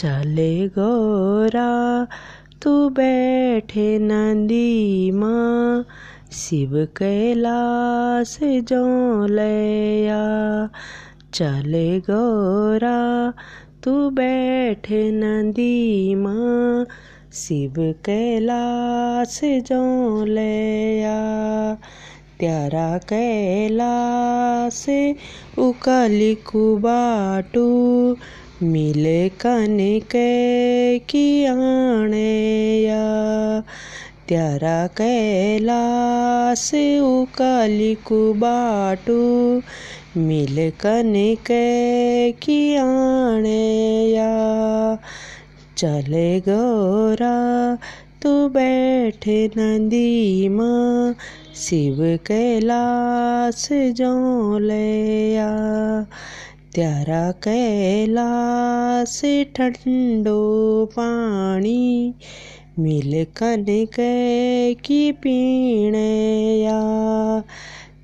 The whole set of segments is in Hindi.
चले गोरा, तू बैठे नंदी माँ शिव कैलाश जो लया चले गोरा, तू बैठे नंदी माँ शिव कैलाश जो लया त्यारा कैलाश, उकली कुबाटू मिले कनिके की आणेया त्यारा कैलाश उकाली कुबाटू, मिल कनिके की आणेया चले गोरा, तू बैठे नंदी माँ शिव कैलाश जो लया त्यारा कैलाश ठंडो पानी, मिल कनिक की पीणया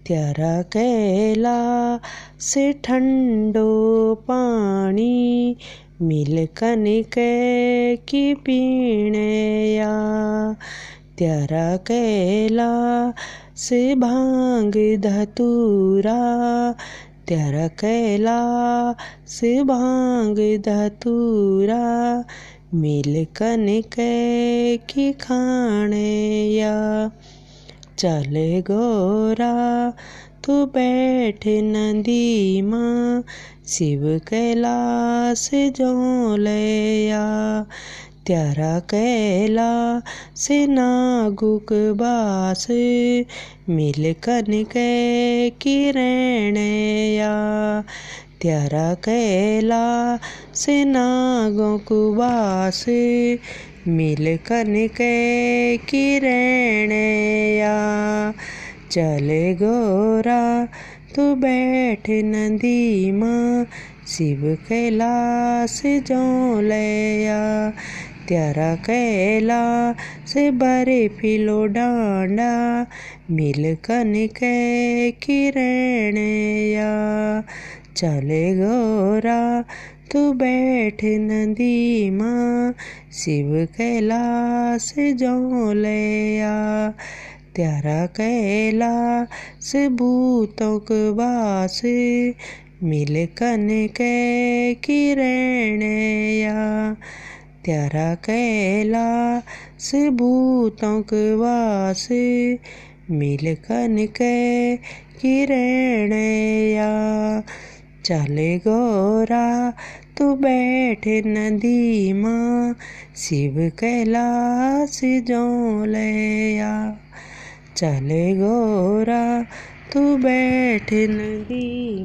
त्यारा कैलाश ठंडो पानी, मिल कनिक की पीणया त्यारा कैला से भाँग धतूरा त्यारा कैला से भाँग धतूरा मिल कनिक की खाणेया चले गोरा, तू बैठ नंदी माँ, शिव कैलाश जो लया त्यारा कैला से नागुक बास मिल कनिक की रेणया त्यारा कैला से नागों कुबास मिल कनिक की रेणया चले गोरा तू बैठ नंदी माँ शिव कैलाश जो लया। त्यारा कैला से बरे फिलो डांडा, मिलकन के की रेणया चले गोरा, तू बैठ नंदी माँ, शिव कैलाश जो लया त्यारा कैला से भूतों के वास, मिलकन के की रेणया कैला से भूतों के वास मिल कनिक की रेणया चले गोरा, तू बैठ नदी माँ, शिव कैलाश जो लया चले गोरा, तू बैठ नदी